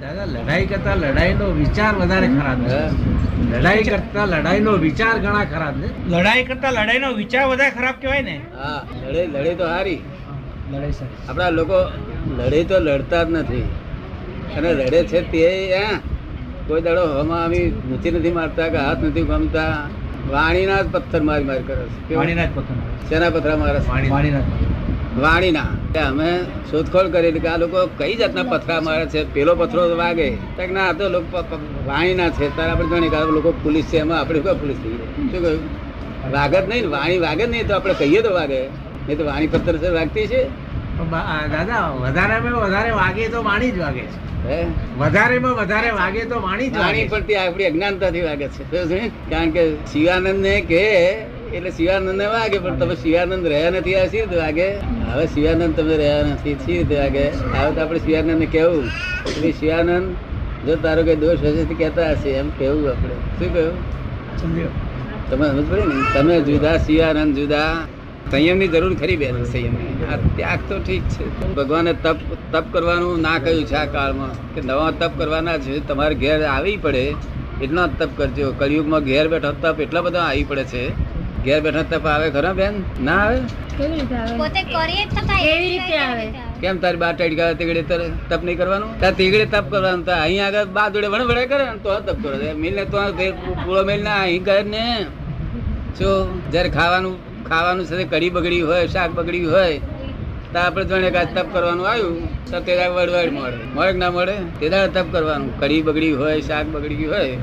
દાદા લડાઈ કરતા લડાઈનો વિચાર વધારે ખરાબ છે. લડાઈ કરતા લડાઈનો વિચાર ઘણા ખરાબ છે. લડાઈ કરતા લડાઈનો વિચાર વધારે ખરાબ કહેવાય ને? હા લડે લડે તો હારી. લડાઈ સારી. આપણા લોકો લડે તો લડતા જ નથી. અને લડે છે તે કોઈ દાડો હવામાં આવી ઊંચી નથી મારતા કે હાથ નથી ગમતા. વાણીના જ પથ્થર મારી મારી કરે છે? વાણીના જ પથ્થર. શેના પથરા મારે વાણીના જ. વાણીના. અમે શોધખોળ કરી કે આ લોકો કઈ જાતના પથરા મારે છે? પેલો પથરો વાગે. તો ના આ તો લોકો વાણીના છે. તારે આપણે જાણીએ કે લોકો પોલીસ છે. એમાં આપણે કોઈ પોલીસ થઈ શું કહ્યું? વાગે જ નહીં વાણી વાગે જ નહીં તો આપણે કહીએ તો વાગે. નહીં તો વાણી પથ્થર છે વાગતી છે. દાદા વધારેમાં વધારે વાગે તો વાણી જ વાગે છે. વધારે વધારેમાં વધારે વાગે તો વાણી જ વાણી. પણ તે આપણી અજ્ઞાનતાથી વાગે છે. છે? કારણ કે શિવાનંદ ને કે એટલે શિવાનંદ વાગે પણ તમે શિવાનંદ રહ્યા નથી આ સી રીતે વાગે? હવે શિવાનંદ તમે રહ્યા નથી સી રીતે વાગે? હવે તો આપણે શિવાનંદ કહેવું. કેવું કે શિવાનંદ જો તારો કઈ દોષ હશે તો કહેતા હશે એમ કેવું આપણે. શું કહ્યું? તમે સમજ પડે ને? તમે જુદા શિવાનંદ જુદા. સંયમની જરૂર ખરી બેન સંયમની. આ ત્યાગ તો ઠીક છે. ભગવાને તપ તપ કરવાનું ના કહ્યું છે આ કાળમાં કે નવા તપ કરવાના છે તમારે ઘેર આવી પડે એટલા તપ કરજો. કળિયુગમાં ઘેર બેઠો તપ એટલા બધા આવી પડે છે. ઘેર બેઠા તપ આવે ખરા બેન? ના આવે? કેવી રીતે આવે? પોતે કરીએ જ છતાં કેવી રીતે કેમ તારી બા ટેડકા તેગડે તારે તપ નહીં કરવાનું? તાર તેગડે તપ કરવાનું તો અહીં આગળ બા જોડે વણવડે કરે ને તો તપ કરો. મિલ ને તો પૂરો મિલ ના અહીં કરે ને. જો જ્યારે ખાવાનું ખાવાનું સાથે કઢી બગડી હોય શાક બગડી હોય તો આપણે જોઈને કાંઈ તપ કરવાનું આવ્યું તો તે વડવાડ મળે. મળે ના મળે? તે તપ કરવાનું. કઢી બગડી હોય શાક બગડી હોય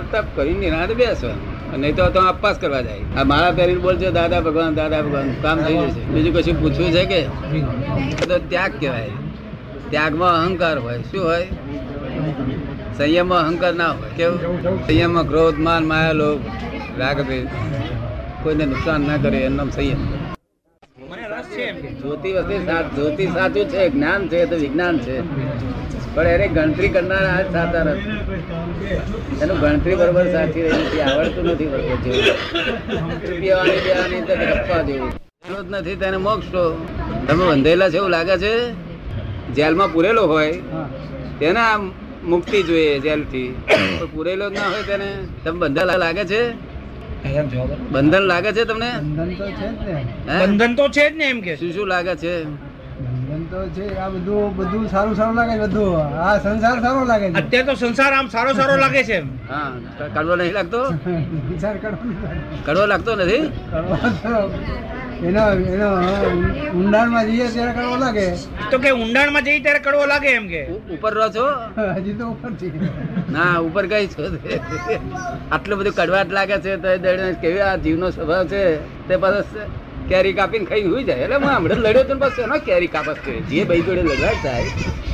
તપ કરી નિરાંત બેસવાનું નહીં તો તો અપવાસ કરવા જાય. આ માળા પહેરીને બોલજો દાદા ભગવાન દાદા ભગવાન. કામ થઈ જશે. બીજું કશું પૂછવું છે કે? તો ત્યાગ કહેવાય. ત્યાગમાં અહંકાર હોય. શું હોય? સંયમમાં અહંકાર ના હોય. કેવું? સંયમમાં ક્રોધ માન માયા લોભ રાગ કોઈને નુકસાન ના કરે એમનો સંયમ. જ્યોતિ વસ્તુ જ્યોતિ સાચું છે જ્ઞાન છે તો વિજ્ઞાન છે. પણ એને ગણતરી કરનાર આ નથી. એનું ગણતરી બરોબર સાચી રહી નથી આવડતું નથી બરોબર જેવું. પીવાની પીવાની તો ગપ્પા જેવું. જ નથી તેને મોક્ષ તમે બંધેલા છે એવું લાગે છે? જેલમાં પૂરેલો હોય તેને મુક્તિ જોઈએ જેલથી. પૂરેલો જ ના હોય તેને. તમે બંધેલા લાગે છે. બંધન લાગે છે તમને? બંધન તો છે જ ને. હે? બંધન તો છે જ ને એમ કે શું શું લાગે છે? તો છે આ બધું બધું સારું સારું લાગે છે બધું. આ સંસાર સારો લાગે છે. અત્યારે તો સંસાર આમ સારો સારો લાગે છે એમ. હા કડવો નહીં લાગતો? સંસાર કડવો લાગતો નથી? એનો એનો ઊંડાણમાં જઈએ ત્યારે કરવો લાગે. તો કે ઊંડાણમાં જઈએ ત્યારે કડવો લાગે એમ કે? ઉપર રહો છો? હજી તો ઉપર છે ના ઉપર કઈ છો આટલું બધું કડવાટ લાગે છે તો દડે કેવી આ જીવનો સ્વભાવ છે તે પાછો કેરી કાપીને ખાઈ હોઈ જાય. એટલે હું હમણાં લડ્યો તો બસ એનો કેરી કાપસ કરે જે ભાઈ જોડે લડવા થાય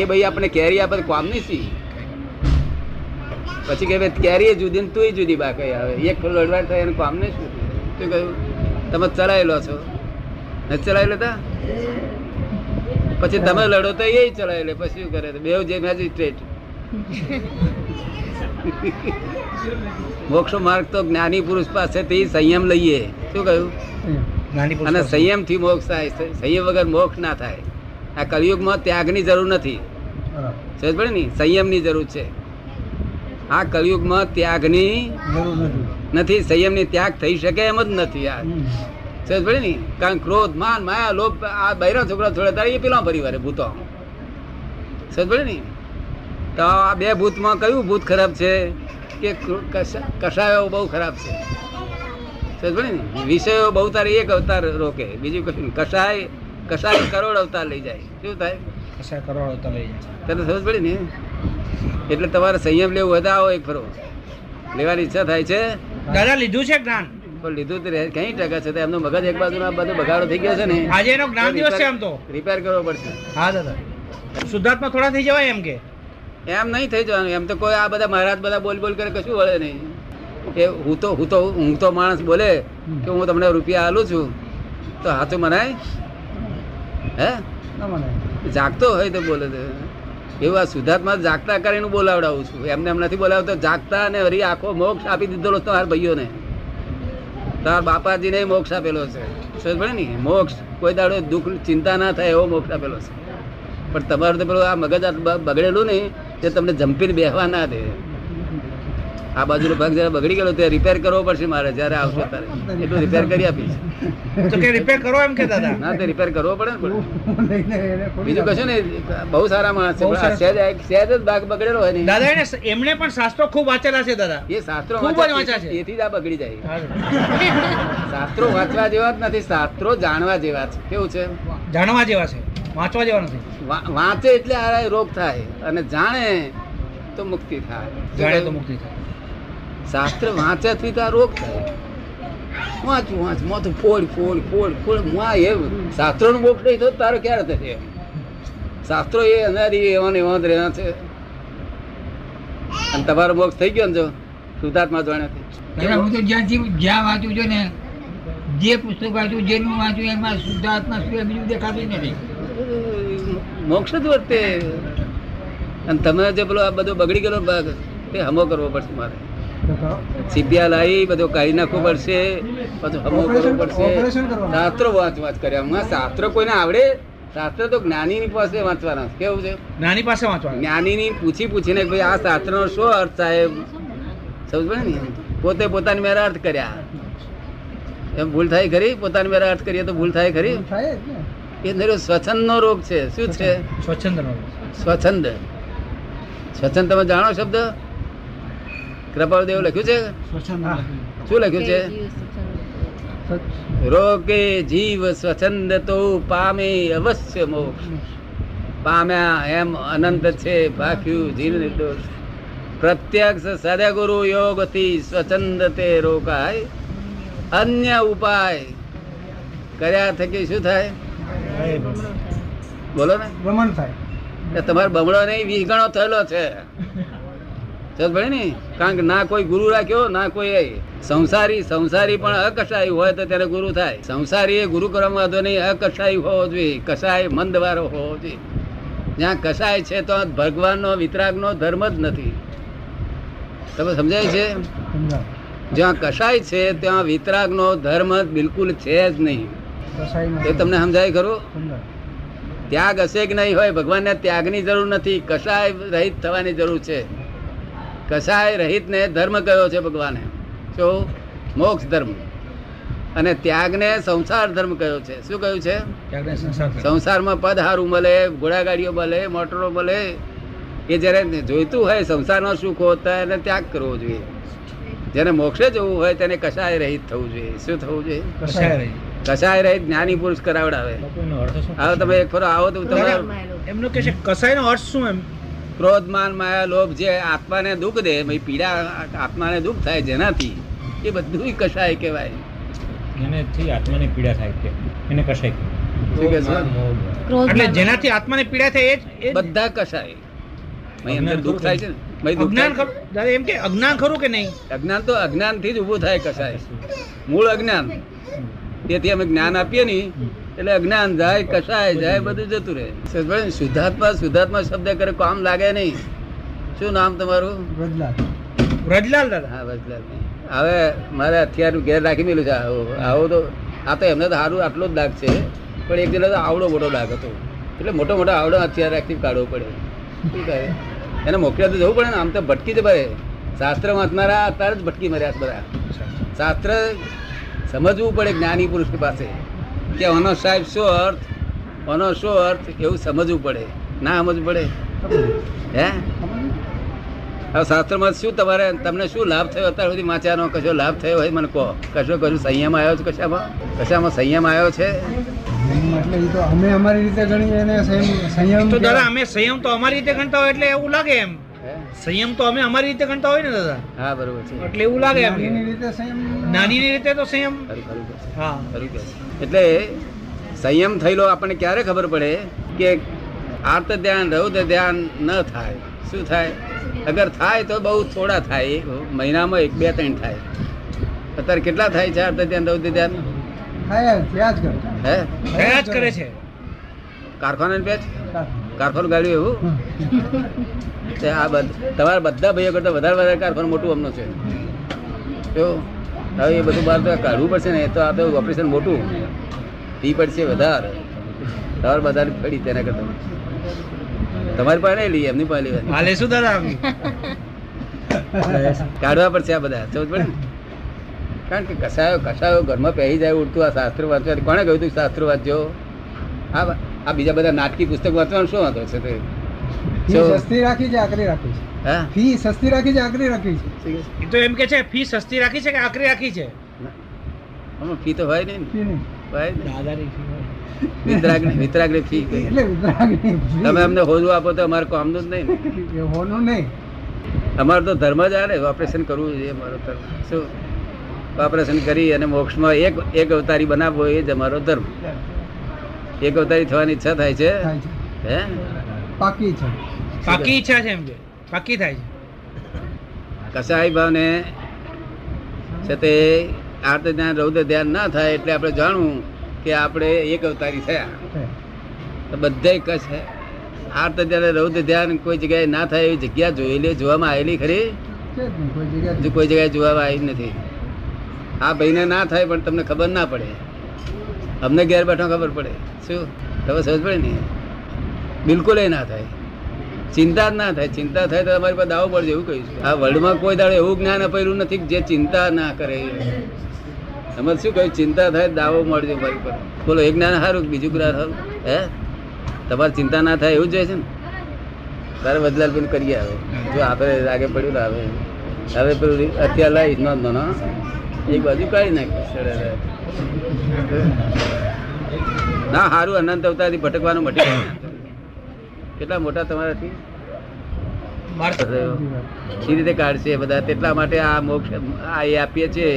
એ ભાઈ આપણે કેરી આપે તો કામ નહીં સી પછી કે ભાઈ કેરી જુદી ને તું જુદી બાકી આવે. એક લડવા થાય એનું કામ નહીં શું શું કહ્યું? તમે ચલાયેલો છો. નથી ચલાવી લેતા પછી તમે લડો તો એ ચલાવેલો પછી શું કરે? બે જે મેજિસ્ટ્રેટ મોક્ષ માર્ગ તો જ્ઞાની પુરુષ પાસે તે સંયમ લઈએ. શું કહ્યું? અને સંયમથી મોક્ષ થાય સંયમ વગર મોક્ષ ના થાય. આ કલયુગમાં ત્યાગની જરૂર નથી. સમજ પડે ને? સંયમની જરૂર છે. આ કલયુગમાં ત્યાગની નથી. સંયમની ત્યાગ થઈ શકે એમ જ નથી આ સમજ પડે ને? કારણ ક્રોધ માન માયા લોભ આ બૈરા છોકરા થોડા તારે એ પેલા પરિવારે ભૂતો. સમજ પડે ને? તો આ બે ભૂતમાં કયું ભૂત ખરાબ છે? કે કશાયો બહુ ખરાબ છે? વિષયો બહુ તારે એક અવતાર રોકે બીજું કશું કસાય કશાય કરોડ અવતાર લઈ જાય. શું થાય? કસાય કરોડ અવતાર લઈ જાય. તને સમજ પડી ને? એટલે તમારે સંયમ લેવું આવો એક ફરો લેવાની ઈચ્છા થાય છે? દાદા લીધું છે જ્ઞાન? પણ લીધું તો કઈ ટકા છે? એમનો મગજ એક બાજુ બધો બગાડો થઈ ગયો છે ને? આજે એનો જ્ઞાન દિવસ છે આમ તો. રિપેર કરવો પડશે. હા દાદા. શુદ્ધાત્મા થોડા થઈ જવાય એમ કે? એમ નહીં થઈ જવાનું. એમ તો કોઈ આ બધા મહારાજ બધા બોલ બોલ કરે કશું વળે નહીં. એ હું તો હું તો હું તો માણસ બોલે કે હું તમને રૂપિયા આલું છું. તો હાથું મનાય? હે? જાગતો હોય તો બોલે એવું આ સુધાર્થમાં જાગતા કરીને બોલાવડાવું છું. એમને એમ નથી બોલાવતો જાગતા અને હરી આખો મોક્ષ આપી દીધેલો તમારા ભાઈઓને. તાર બાપાજીને મોક્ષ આપેલો છે. સમજ પડે ને? મોક્ષ કોઈ દાડો દુઃખ ચિંતા ના થાય એવો મોક્ષ આપેલો છે. પણ તમારું તો પેલું આ મગજ બગડેલું ને તે તમને જંપીને બેહવા ના દે. આ બાજુનો ભાગ જરા બગડી ગયેલો તે રિપેર કરવો પડશે મારે જ્યારે આવશે ત્યારે. એટલું રિપેર કરી આપીશ. તો કે રિપેર કરો એમ કે દાદા? ના તે રિપેર કરવો પડે ને બીજું કશું ને બહુ સારા માણસ છે સહેજ સહેજ જ ભાગ બગડેલો હોય ને. દાદા એને એમણે પણ શાસ્ત્રો ખૂબ વાંચેલા છે દાદા. એ શાસ્ત્રો ખૂબ વાંચ્યા છે. એથી જ આ બગડી જાય. શાસ્ત્રો વાંચવા જેવા જ નથી શાસ્ત્રો જાણવા જેવા છે. કેવું છે? જાણવા જેવા છે. વાંચવા જેવા નથી. વાંચે એટલે આ રોગ થાય. અને જાણે તો મુક્તિ થાય. જાણે તો મુક્તિ થાય. શાસ્ત્ર વાંચ્યાથી તો આ રોગ થાય. વાંચું વાંચ. માથું ફોડ ફોડ ફોડ ફોડ. માં એ શાસ્ત્રોનું મોક્ષ નહીં તો તારો ક્યારે થશે? શાસ્ત્રો એ અનારી એવા એવા જ રહ્યા છે. અને તમારો મોક્ષ થઈ ગયો ને જો શુદ્ધાત્મા જાણ્યાથી. હું તો જ્યાંથી જ્યાં વાંચું છું ને જે પુસ્તક વાંચું જેનું વાંચું એમાં શુદ્ધાત્મા શું બીજું દેખાતું નથી. મોક્ષ જ વર્તે. અને તમે જે પેલો આ બધો બગડી ગયેલો ભાગ તે હમો કરવો પડશે મારે. સીપિયા લાવી બધો કાઢી નાખવું પડશે બધું હમો કરવું પડશે. શાસ્ત્રો વાંચ વાંચ કર્યા. હમણાં શાસ્ત્ર કોઈને આવડે? શાસ્ત્ર તો જ્ઞાનીની પાસે વાંચવાના કેવું છે? જ્ઞાની પાસે વાંચવા જ્ઞાનીની પૂછી પૂછીને ભાઈ આ શાસ્ત્રનો શું અર્થ સાહેબ સમજ પડે ને પોતે પોતાની મેરા અર્થ કર્યા. એમ ભૂલ થાય ખરી? પોતાની મેરા અર્થ કરીએ તો ભૂલ થાય ખરી? એ નરો સ્વચ્છંદનો રોગ છે. શું છે? સ્વચ્છંદ સ્વચ્છંદ. સ્વચ્છંદ તમે જાણો શબ્દ? કૃપાળદેવ લખ્યું છે? શું લખ્યું છે? રોકે જીવ સ્વચ્છંદ તો પામે અવશ્ય મોક્ષ. પામ્યા એમ અનંત છે ભાખ્યું જીવ નિર્દોષ. પ્રત્યક્ષ સદગુરુ યોગથી સ્વચ્છંદ તે રોકાય. અન્ય ઉપાય કર્યા થકી શું થાય? બોલો ને. ભ્રમણ થાય. તમારો બમણો નહીં વીસ ગણો થયેલો છે. પડી ને કારણ કે ના કોઈ ગુરુ રાખ્યો ના કોઈ સંસારી સંસારી પણ અકસાય હોય તો ત્યારે ગુરુ થાય. સંસારી એ ગુરુ કરવામાં વાંધો નહીં અકસાય હોવો જોઈએ. કસાય મંદવારો હોવો જોઈએ. જ્યાં કસાય છે તો ભગવાનનો વિતરાગનો ધર્મ જ નથી. તમે સમજાય છે? જ્યાં કસાય છે ત્યાં વિતરાગનો ધર્મ બિલકુલ છે જ નહીં. એ તમને સમજાય ખરું? ત્યાગ હશે કે નહીં હોય ભગવાનને ત્યાગની જરૂર નથી. કસાય રહિત થવાની જરૂર છે. કસાય રહિતને ધર્મ કયો છે ભગવાને? શું મોક્ષ ધર્મ. અને ત્યાગને સંસાર ધર્મ કયો છે? શું કહ્યું છે? ત્યાગને સંસાર કરે. સંસારમાં પદ હારું મળે ઘોડાગાડીઓ મળે મોટરો મળે. એ જ્યારે જોઈતું હોય સંસારનો સુખ હોતા એને ત્યાગ કરવો જોઈએ. જેને મોક્ષે જવું હોય તેને કસાય રહિત થવું જોઈએ. શું થવું જોઈએ? કસાય રહિત. જ્ઞાની પુરુષ કરાવડાવે. લોકોનો અર્થ શું? હવે તમે એક ફરો આવો તો તમારે. એમનો કે છે કસાયનો અર્થ શું એમ? ક્રોધ માન માયા લોભ જે આત્માને દુઃખ દે ભાઈ પીડા આત્માને દુઃખ થાય જેનાથી એ બધું કશાય કહેવાય. આત્માને પીડા થાય છે. એને કશાય શું એટલે જેનાથી આત્માને પીડા થાય એ બધા કશાય. અંદર દુઃખ થાય છે ને? અજ્ઞાન ખરું? દાદા એમ કે અજ્ઞાન ખરું કે નહીં? અજ્ઞાન તો અજ્ઞાનથી જ ઉભું થાય કશાય. મૂળ અજ્ઞાન. તેથી અમે જ્ઞાન આપીએ ને એટલે અજ્ઞાન જાય કશાય જાય બધું જતું રહે. શુદ્ધાત્મા શુદ્ધાત્મા શબ્દ કરે કામ લાગે નહીં. શું નામ તમારું? વ્રજલાલ. વ્રજલાલ દાદા. હા બસ. હવે મારે અત્યારનું ઘેર રાખી મેલું છે. આવો આવો તો આ તો એમને તો સારું આટલો જ દાગ છે. પણ એક જણા તો આવડો મોટો દાગ હતો. એટલે મોટો મોટો આવડો અત્યારે રાખી કાઢવો પડે. શું કહે? એને મોકલ્યા તો જવું પડે ને. આમ તો ભટકી જ પડે શાસ્ત્ર વાંચનારા અત્યારે જ ભટકી મર્યા બધા. શાસ્ત્ર સમજવું પડે જ્ઞાની પુરુષ પાસે. કે આનો સાહેબ શું અર્થ? આનો શું અર્થ? એવું સમજવું પડે. ના સમજવું પડે? હે? હવે શાસ્ત્રમાં શું તમારે તમને શું લાભ થયો અત્યાર સુધી વાંચ્યાનો કશો લાભ થયો હોય મને કહો. કશો કશું સંયમ આવ્યો છે કશામાં? કશામાં સંયમ આવ્યો છે? એટલે એ તો અમે અમારી રીતે ગણીએ સંયમ સંયમ તો દાદા અમે સંયમ તો અમારી રીતે ગણતા હોય એટલે એવું લાગે એમ. સંયમ તો અમે અમારી રીતે ગણતા હોય ને દાદા. હા બરોબર છે. એટલે એવું લાગે એમ. રીતે સંયમ નાનીની રીતે તો સંયમ. હા. એટલે સંયમ થયેલો આપણને ક્યારે ખબર પડે કે આર્ત ધ્યાન રૌદ ધ્યાન ન થાય? શું થાય? અગર થાય તો બહુ થોડા થાય. મહિનામાં એક બે ત્રણ થાય. અત્યારે કેટલા થાય છે આર્ત ધ્યાન રૌદ ધ્યાન? હે થયા જ કરે. છે. કારખાના પેચ કારખાનું. ગાડ્યું એવું? આ તમારા બધા ભાઈઓ કરતા વધારે વધારે કારખાનું મોટું અમનું છે. જો હવે એ બધું બહાર તો કાઢવું પડશે ને તો આ તો ઓપરેશન મોટું. ફી પડશે વધારે. તમારે બધાને પડી તેના કરતા. તમારી પાસે લઈ એમની પાસે લેવાની હાલે શું દર. કાઢવા પડશે આ બધા. સમજ પડે કારણ કે કસાયો કસાયો ઘરમાં પહેરી જાય ઉડતું આ શાસ્ત્ર વાંચવા કોણે કહ્યું તું શાસ્ત્ર વાંચજો આ આ બીજા બધા નાટકી પુસ્તક વાંચવાનું શું વાંધો છે તે? ફી સસ્તી રાખી છે આકરી રાખી છે? ફી સસ્તી રાખી છે આકરી રાખી છે? એ તો એમ કે છે ફી સસ્તી રાખી છે કે આકરી રાખી છે? આમાં ફી તો હોય નહીં ને. ફી નહીં. હોય દાદાની વિતરાગની વિતરાગની ફી એટલે વિતરાગની તમે અમને હોદવું આપો તો અમારે કામનું જ નહીં હોનું નહીં. અમારે તો ધર્મ જ આ ને ઓપરેશન કરવું જોઈએ અમારો ધર્મ. શું ઓપરેશન કરી અને મોક્ષમાં એક એક અવતારી બનાવવો એ જ અમારો ધર્મ. એક અવતારી થવાની ઈચ્છા થાય છે. હે? પાકી ઈચ્છા પાકી ઈચ્છા છે એમ કે. પાકી થાય છે. કસાઈ ભાવને છે તે આર્ત ધ્યાન રૌદ્ર ધ્યાન ના થાય એટલે આપણે જાણવું કે આપણે એક અવતારી થયા. તો બધે કશ છે આર્ત ધ્યાન રૌદ્ર ધ્યાન કોઈ જગ્યાએ ના થાય એવી જગ્યા જોયેલી જોવામાં આવેલી ખરી? કોઈ જગ્યાએ જોવામાં આવી નથી. આ ભાઈને ના થાય પણ તમને ખબર ના પડે. અમને ઘેર બેઠો ખબર પડે. શું? તમે સમજ પડે ને? બિલકુલ એ ના થાય. ચિંતા જ ના થાય. ચિંતા થાય તો તમારી પાસે દાવો પડશે એવું કહ્યું છે આ વર્લ્ડમાં કોઈ દાડો એવું જ્ઞાન અપાયેલું નથી જે ચિંતા ના કરે. તમે શું કહ્યું? ચિંતા થાય દાવો મળજો મારી પર. બોલો એક જ્ઞાન સારું બીજું જ્ઞાન સારું હે? તમારે ચિંતા ના થાય એવું જ છે ને? તારે બદલાલ પણ કરીએ આવે જો આપણે લાગે પડ્યું આવે હવે. પેલું અત્યારે લાવીશ જ ન એક બાજુ કાઢી નાખી. ના સારું અનંત અવતારથી ભટકવાનું મટી. કેટલા મોટા તમારાથી? માર એ રીતે કાઢશે બધા? તેટલા માટે આ મોક્ષ આ એ આપીએ છીએ.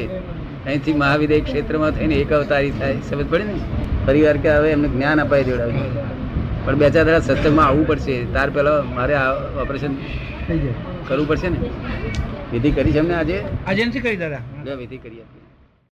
અહીંથી મહાવિદય ક્ષેત્રમાં થઈને એક અવતારી થાય. સમજ પડે ને? પરિવાર કે હવે એમને જ્ઞાન અપાઈ દેવડાવ્યું પણ બે ચાર દાડા સત્સંગમાં આવવું પડશે. તાર પહેલા મારે આ ઓપરેશન કરવું પડશે ને? વિધિ કરી છે એમને આજે? આજે કરી દાદા. વિધિ કરી આપી.